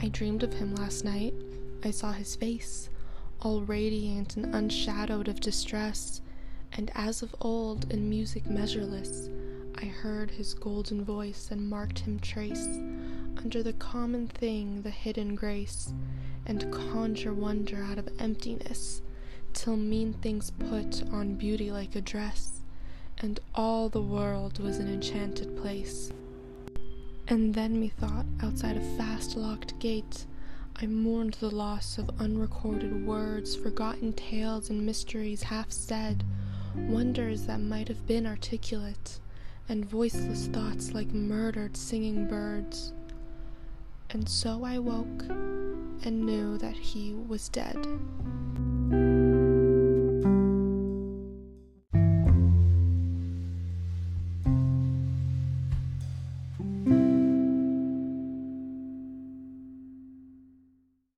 I dreamed of him last night. I saw his face, all radiant and unshadowed of distress, and as of old in music measureless, I heard his golden voice and marked him trace under the common thing the hidden grace, and conjure wonder out of emptiness, till mean things put on beauty like a dress, and all the world was an enchanted place. And then methought outside fast locked gates. I mourned the loss of unrecorded words, forgotten tales and mysteries half said, wonders that might have been articulate, and voiceless thoughts like murdered singing birds. And so I woke and knew that he was dead.